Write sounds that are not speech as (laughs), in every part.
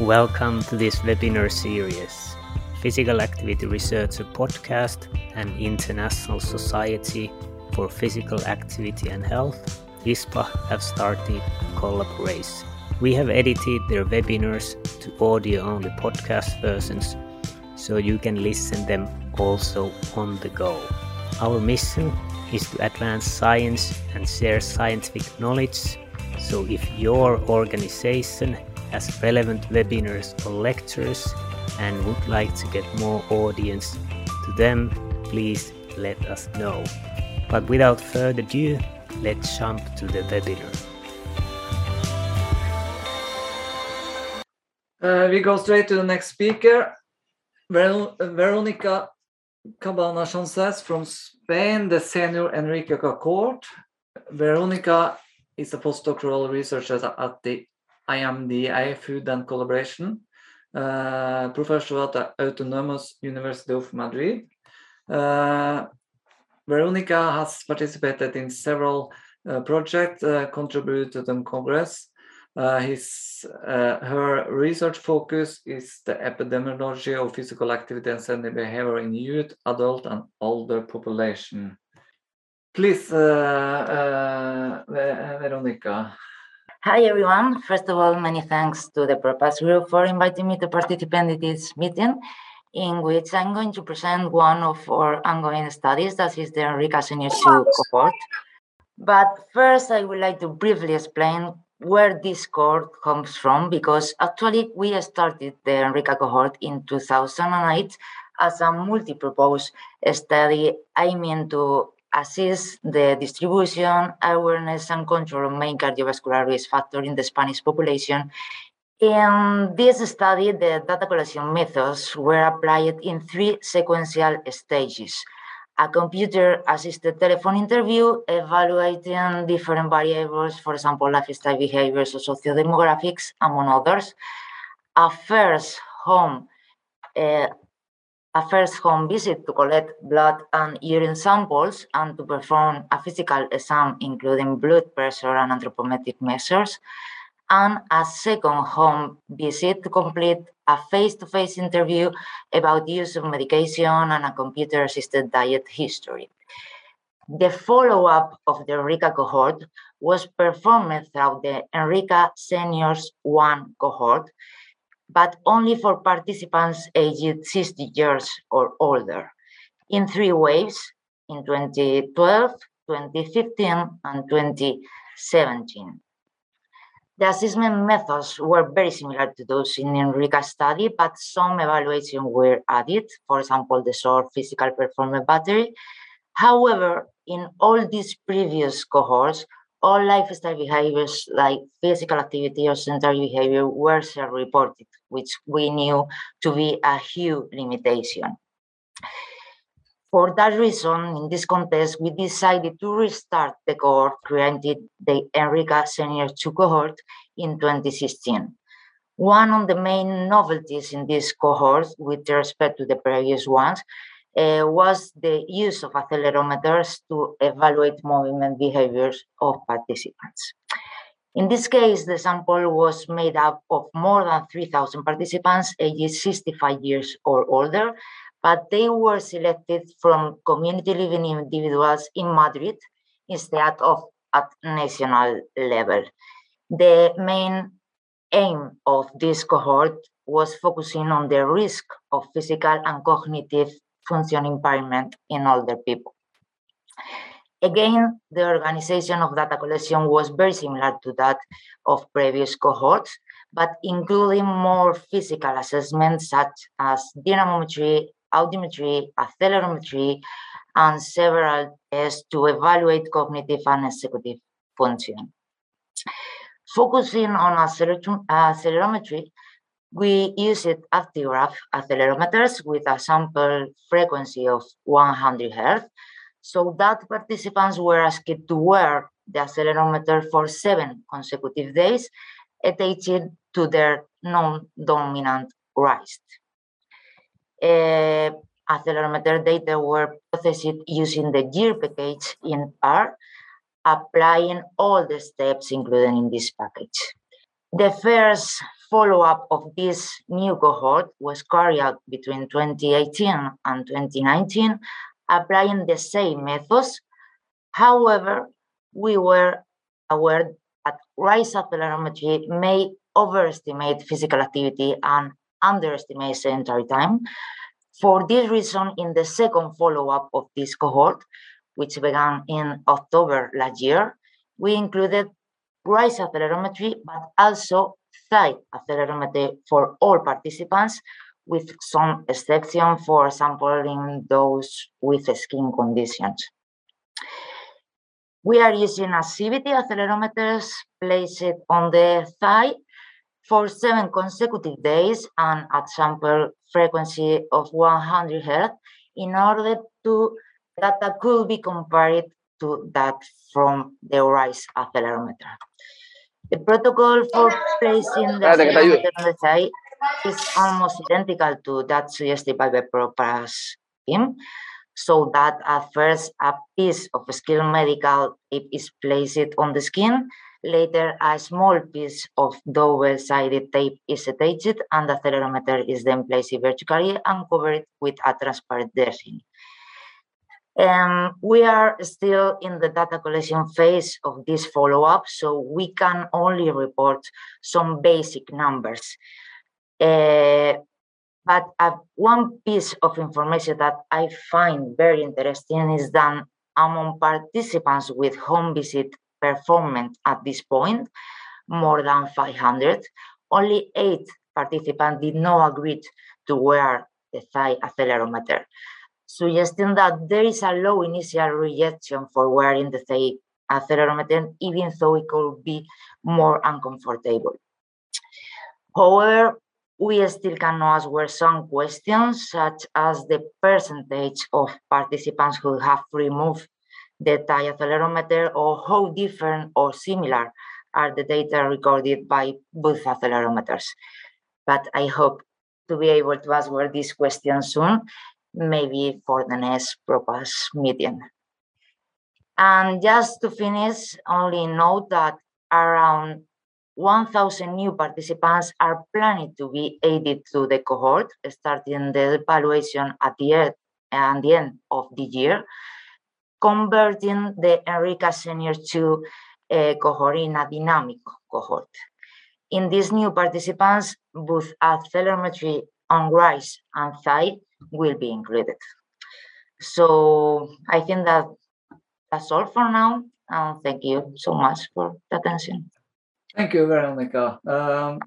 Welcome to this webinar series. Physical Activity Researcher podcast and International Society for Physical Activity and Health, ISPA, have started a collaboration. We have edited their webinars to audio only podcast versions so you can listen them also on the go. Our mission is to advance science and share scientific knowledge. So if your organization has relevant webinars or lectures and would like to get more audience to them, please let us know. But without further ado, let's jump to the webinar. Uh, we go straight to the next speaker, Ver- Veronica Cabanas-Sánchez from Spain, the senior Enrica cohort. Veronica is a postdoctoral researcher at the IMDEA Food and Collaboration, uh, professor at the Autonomous University of Madrid. Uh, Veronica has participated in several uh, projects, uh, contributed in Congress. Uh, his, uh, her research focus is the epidemiology of physical activity and sedentary behavior in youth, adult, and older population. Please, Veronica. Hi, everyone. First of all, many thanks to the ProPass Group for inviting me to participate in this meeting, in which I'm going to present one of our ongoing studies, that is the Enrica Senior 2 cohort. But first, I would like to briefly explain where this cohort comes from, because actually we started the Enrica cohort in 2008 as a multi-purpose study aiming to assist the distribution, awareness, and control of main cardiovascular risk factor in the Spanish population. In this study, the data collection methods were applied in three sequential stages. A computer-assisted telephone interview evaluating different variables, for example, lifestyle behaviors or sociodemographics, among others. A first home uh, a first home visit to collect blood and urine samples and to perform a physical exam, including blood pressure and anthropometric measures, and a second home visit to complete a face-to-face interview about use of medication and a computer-assisted diet history. The follow-up of the Enrica cohort was performed throughout the Enrica Seniors 1 cohort, but only for participants aged 60 years or older in three waves in 2012, 2015, and 2017. The assessment methods were very similar to those in Enrica study, but some evaluation were added, for example, the short physical performance battery. However, in all these previous cohorts, all lifestyle behaviors like physical activity or sedentary behavior were self-reported, which we knew to be a huge limitation. For that reason, in this context, we decided to restart the cohort, created the Enrica Senior 2 cohort in 2016. One of the main novelties in this cohort, with respect to the previous ones, uh, was the use of accelerometers to evaluate movement behaviors of participants. In this case, the sample was made up of more than 3,000 participants ages 65 years or older, but they were selected from community living individuals in Madrid instead of at national level. The main aim of this cohort was focusing on the risk of physical and cognitive function impairment in older people. Again, the organization of data collection was very similar to that of previous cohorts, but including more physical assessments such as dynamometry, audiometry, accelerometry, and several tests to evaluate cognitive and executive function. Focusing on accelerometry, we used actigraph accelerometers with a sample frequency of 100 Hz so that participants were asked to wear the accelerometer for seven consecutive days, attached to their non-dominant wrist. Uh, accelerometer data were processed using the GGIR package in R, applying all the steps included in this package. The first follow-up of this new cohort was carried out between 2018 and 2019, applying the same methods. However, we were aware that wrist accelerometry may overestimate physical activity and underestimate sedentary time. For this reason, in the second follow-up of this cohort, which began in October last year, we included wrist accelerometry, but also thigh accelerometry for all participants, with some exception, for sampling those with skin conditions. We are using Axivity accelerometers placed on the thigh for seven consecutive days and at sample frequency of 100 Hz in order to data could be compared to that from the wrist accelerometer. The protocol for placing the accelerometer on the is almost identical to that suggested by the PROPASS team so that at first a piece of skilled medical tape is placed on the skin. Later, a small piece of double-sided tape is attached and the accelerometer is then placed vertically and covered with a transparent dressing. Um, we are still in the data collection phase of this follow-up, so we can only report some basic numbers. Uh, but uh, one piece of information that I find very interesting is that among participants with home visit performance at this point, more than 500, only eight participants did not agree to wear the thigh accelerometer, suggesting that there is a low initial rejection for wearing the thigh accelerometer, even though it could be more uncomfortable. However, we still can answer some questions, such as the percentage of participants who have removed the thigh accelerometer or how different or similar are the data recorded by both accelerometers. But I hope to be able to answer this question soon, maybe for the next PROPASS meeting. And just to finish, only note that around 1,000 new participants are planning to be added to the cohort, starting the evaluation at the end, at the end of the year, converting the ENRICA Senior 2 uh, cohort in a dynamic cohort. In these new participants, both accelerometry on wrist and thigh will be included. So I think that that's all for now. And thank you so much for the attention. Thank you, Veronica. Um,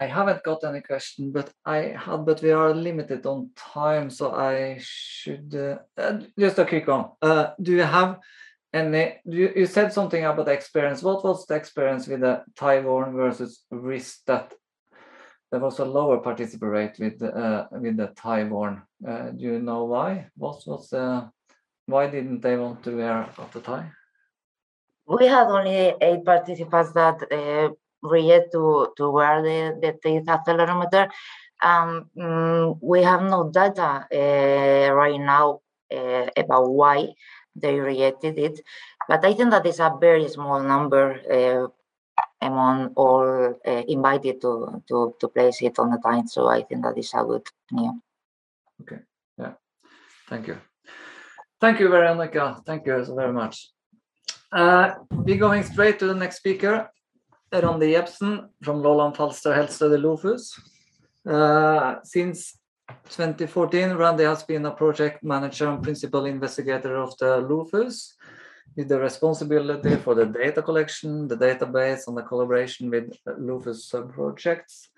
I haven't got any question, but I had, but we are limited on time, so I should uh, uh, just a quick one. Uh, do you have any? You, you said something about the experience. What was the experience with the Taiwan versus wrist that there was a lower participant rate with uh, with the Taiwan? Uh, do you know why? What was the why didn't they want to wear the tie? we had only eight participants that uh, to, to wear the, the teeth accelerometer. Um, mm, we have no data uh, right now uh, about why they rejected it, but I think that is a very small number uh, among all uh, invited to, to, to place it on the time. So I think that is a good news. Okay, yeah, thank you. Thank you, Veronica. Thank you very much. Uh, we're going straight to the next speaker, Randi Jepsen from Lolland Falster Health Study LOFUS. Uh, since 2014, Randi has been a project manager and principal investigator of the LOFUS with the responsibility for the data collection, the database, and the collaboration with LOFUS sub-projects.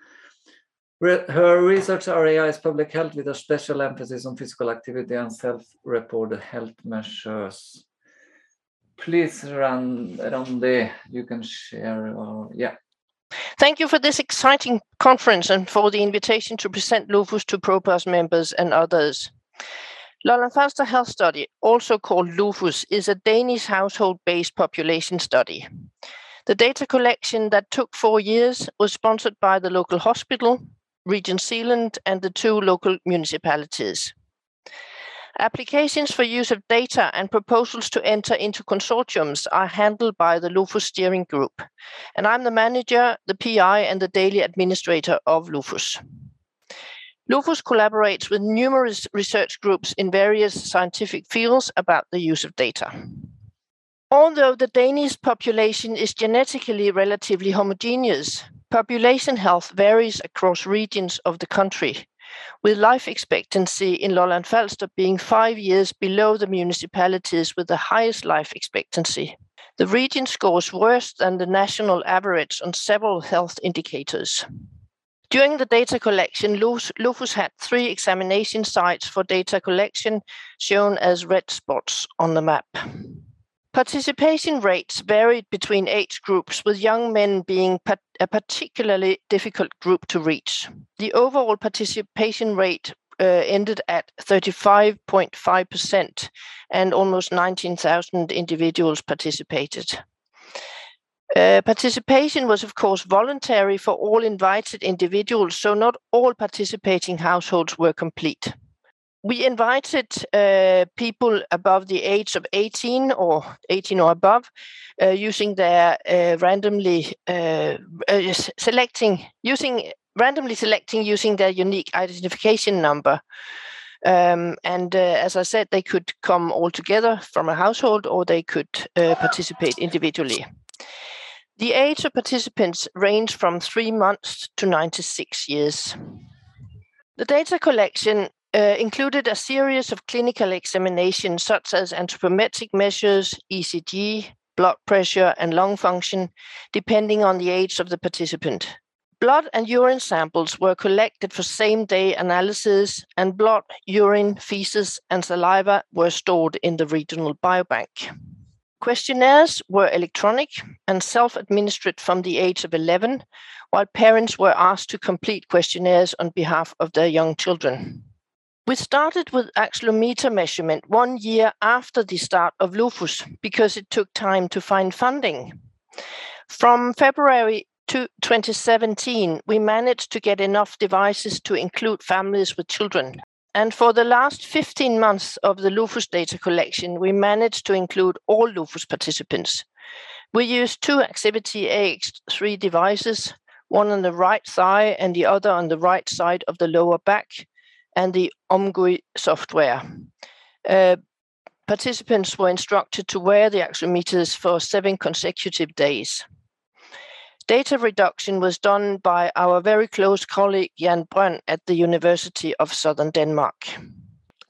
Her research area is public health with a special emphasis on physical activity and self-reported health measures please, run Randi, you can share. Uh, yeah. Thank you for this exciting conference and for the invitation to present LOFUS to PROPASS members and others. Lolland Falster Health Study, also called LOFUS, is a Danish household-based population study. The data collection that took four years was sponsored by the local hospital, Region Zealand, and the two local municipalities. Applications for use of data and proposals to enter into consortiums are handled by the LOFUS steering group, and I'm the manager, the PI, and the daily administrator of LOFUS. LOFUS collaborates with numerous research groups in various scientific fields about the use of data. Although the Danish population is genetically relatively homogeneous, population health varies across regions of the country, with life expectancy in Lolland Falster being five years below the municipalities with the highest life expectancy. The region scores worse than the national average on several health indicators. During the data collection, LOFUS had three examination sites for data collection shown as red spots on the map. Participation rates varied between age groups, with young men being a particularly difficult group to reach. The overall participation rate uh, ended at 35.5%, and almost 19,000 individuals participated. Uh, participation was, of course, voluntary for all invited individuals, so not all participating households were complete. We invited uh, people above the age of 18 or 18 or above uh, using their uh, randomly uh, uh, selecting, using randomly selecting using their unique identification number. Um, and as I said, they could come all together from a household or they could participate individually. The age of participants ranged from three months to 96 years. The data collection uh, included a series of clinical examinations such as anthropometric measures, ECG, blood pressure, and lung function, depending on the age of the participant. Blood and urine samples were collected for same day analysis, and blood, urine, feces, and saliva were stored in the regional biobank. Questionnaires were electronic and self administered from the age of 11, while parents were asked to complete questionnaires on behalf of their young children. We started with accelerometer measurement one year after the start of LOFUS because it took time to find funding. From February to 2017, we managed to get enough devices to include families with children. And for the last 15 months of the LOFUS data collection, we managed to include all LOFUS participants. We used two Axivity AX3 devices, one on the right thigh and the other on the right side of the lower back, and the OMGUI software. Uh, participants were instructed to wear the accelerometers for seven consecutive days. Data reduction was done by our very close colleague Jan Brønd at the University of Southern Denmark.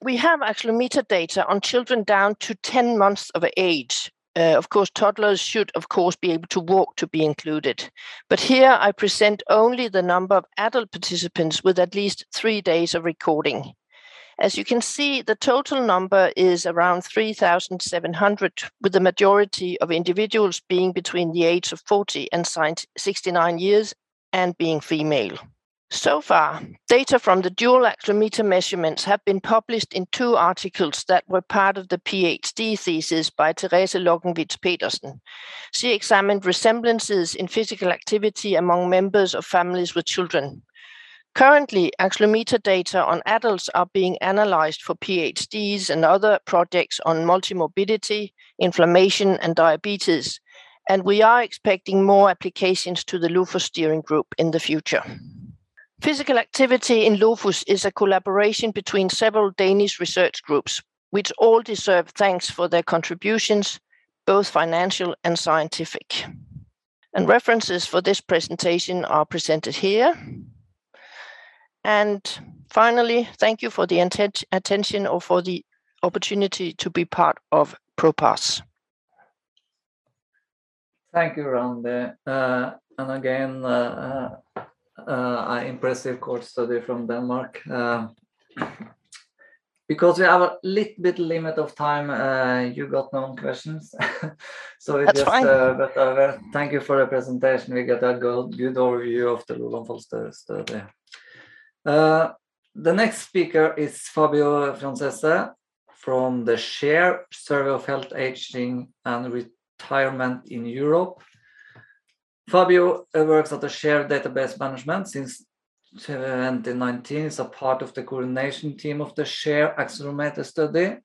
We have accelerometer metadata on children down to 10 months of age. Uh, of course, toddlers should, of course, be able to walk to be included. But here I present only the number of adult participants with at least three days of recording. As you can see, the total number is around 3,700, with the majority of individuals being between the age of 40 and 69 years and being female. So far, data from the dual accelerometer measurements have been published in two articles that were part of the PhD thesis by Therese Lockenwitz Petersen. She examined resemblances in physical activity among members of families with children. Currently, accelerometer data on adults are being analyzed for PhDs and other projects on multimorbidity, inflammation, and diabetes, and we are expecting more applications to the LOFUS steering group in the future. Physical activity in LOFUS is a collaboration between several Danish research groups, which all deserve thanks for their contributions, both financial and scientific. And references for this presentation are presented here. And finally, thank you for the attention or for the opportunity to be part of ProPass. Thank you, Randi. Uh, and again, uh, uh, uh an impressive course study from Denmark. Uh, because we have a little bit limit of time, uh, you got no questions. (laughs) so we That's just, fine. but thank you for the presentation. We got a good, good overview of the Lolland study. Uh, the next speaker is Fabio Franzese from the SHARE Survey of Health, Aging and Retirement in Europe. Fabio uh, works at the SHARE database management since 2019 is a part of the coordination team of the SHARE accelerometer study.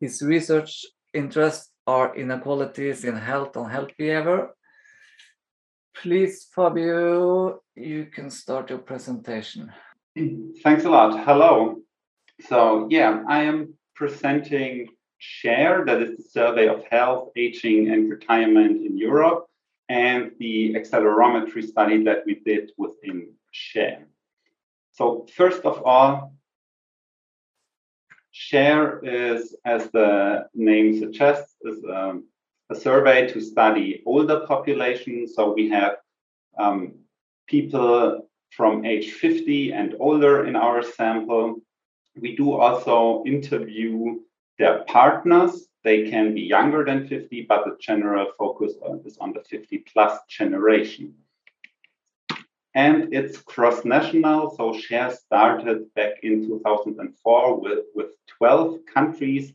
His research interests are inequalities in health and health behavior. Please, Fabio, you can start your presentation. Thanks a lot. Hello. So, yeah, I am presenting SHARE, that is the Survey of Health, Aging, and Retirement in Europe, and the accelerometry study that we did within SHARE. So, first of all, SHARE is, as the name suggests, is um, a survey to study older populations. So we have um, people from age 50 and older in our sample. We do also interview their partners. They can be younger than 50, but the general focus is on the 50 plus generation and it's cross-national. So Share started back in 2004 with, with 12 countries,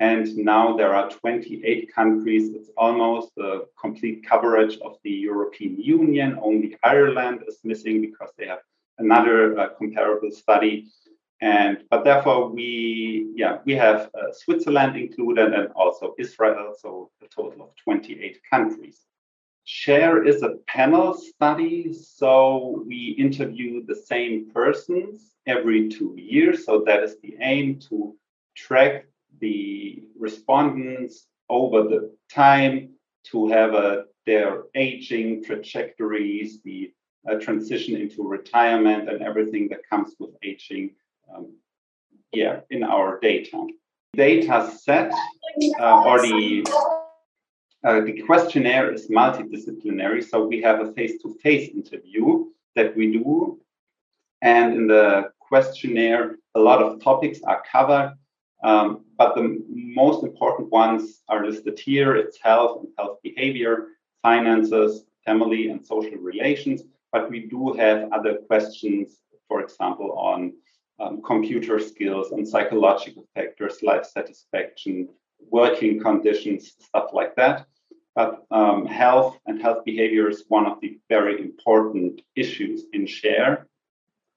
and now there are 28 countries. It's almost the complete coverage of the European Union. Only Ireland is missing because they have another uh, comparable study. And but therefore we yeah we have uh, Switzerland included and also Israel, so a total of 28 countries. Share is a panel study, so we interview the same persons every two years. So that is the aim to track the respondents over the time to have a, their aging trajectories, the uh, transition into retirement, and everything that comes with aging. Um, yeah, in our data. Data set uh, or the uh, the questionnaire is multidisciplinary, so we have a face-to-face interview that we do, and in the questionnaire, a lot of topics are covered, um, but the most important ones are listed here. It's health and health behavior, finances, family and social relations, but we do have other questions, for example, on um, computer skills and psychological factors, life satisfaction, working conditions, stuff like that. But um, health and health behavior is one of the very important issues in share.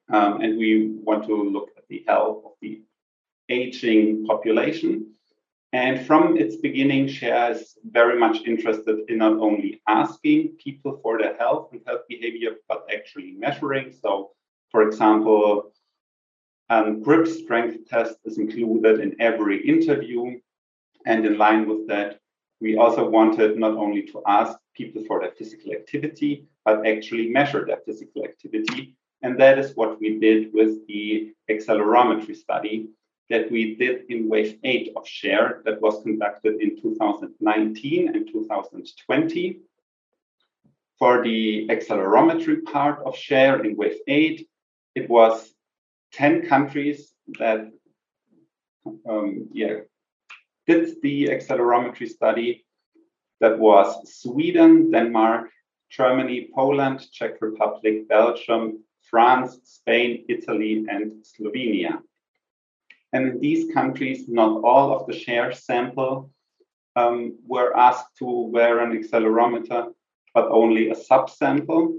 Um, and we want to look at the health of the aging population. And from its beginning, Share is very much interested in not only asking people for their health and health behavior, but actually measuring. So, for example, a grip strength test is included in every interview. And in line with that, we also wanted not only to ask people for their physical activity, but actually measure their physical activity. And that is what we did with the accelerometry study that we did in wave eight of share that was conducted in 2019 and 2020. For the accelerometry part of share in wave eight, it was 10 countries that um, yeah, did the accelerometry study that was Sweden, Denmark, Germany, Poland, Czech Republic, Belgium, France, Spain, Italy, and Slovenia. And in these countries, not all of the share sample um, were asked to wear an accelerometer, but only a subsample.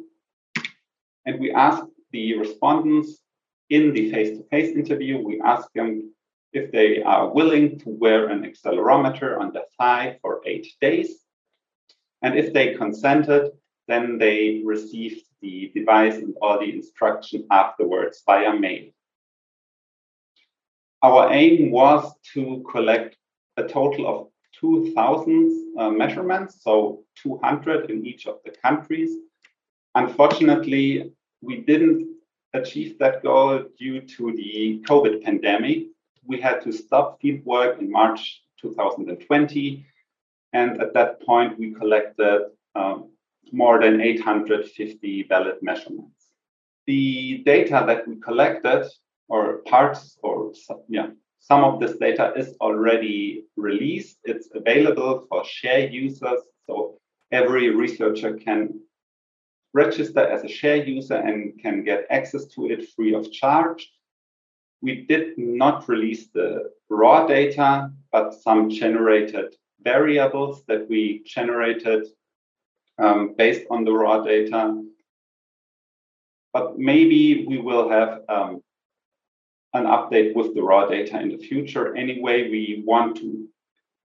And we asked the respondents in the face to face interview, we asked them if they are willing to wear an accelerometer on their thigh for eight days. And if they consented, then they received the device and all the instruction afterwards via mail. Our aim was to collect a total of 2,000 uh, measurements, so 200 in each of the countries. Unfortunately, we didn't achieve that goal due to the COVID pandemic we had to stop field work in March 2020. And at that point, we collected um, more than 850 valid measurements. The data that we collected, or parts, or yeah, some of this data is already released. It's available for share users. So every researcher can register as a share user and can get access to it free of charge we did not release the raw data, but some generated variables that we generated um, based on the raw data. but maybe we will have um, an update with the raw data in the future. Anyway, we want to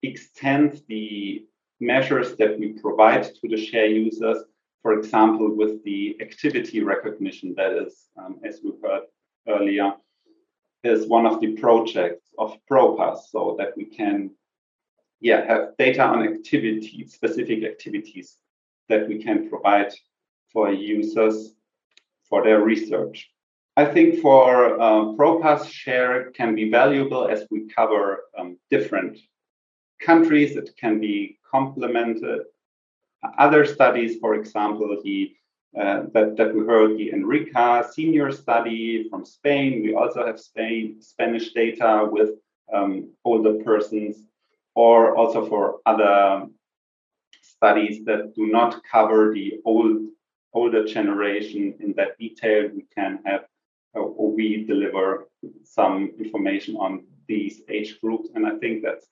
extend the measures that we provide to the share users, for example, with the activity recognition that is, um, as we heard earlier, is one of the projects of ProPass so that we can yeah, have data on activities, specific activities that we can provide for users for their research. I think for uh, ProPass share can be valuable as we cover um, different countries. It can be complemented. Other studies, for example, the uh, that, that we heard the Enrica senior study from Spain. We also have Spain Spanish data with um, older persons, or also for other studies that do not cover the old older generation in that detail. We can have we deliver some information on these age groups. And I think that's,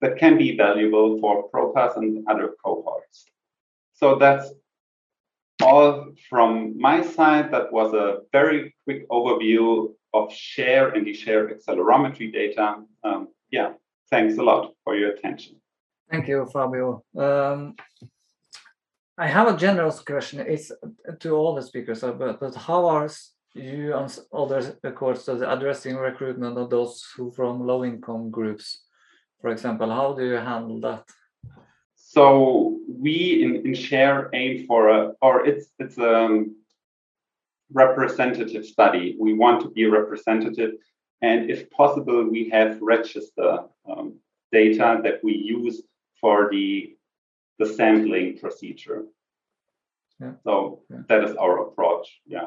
that can be valuable for ProPass and other cohorts. So that's all from my side. That was a very quick overview of share and the share accelerometry data. Um, yeah, thanks a lot for your attention. Thank you, Fabio. Um, I have a general question. It's to all the speakers, but, but how are you and other courts addressing recruitment of those who from low income groups? For example how do you handle that? So we in, in share aim for a or it's it's a representative study. We want to be representative and if possible we have register um, data that we use for the the sampling procedure. Yeah. so yeah. that is our approach yeah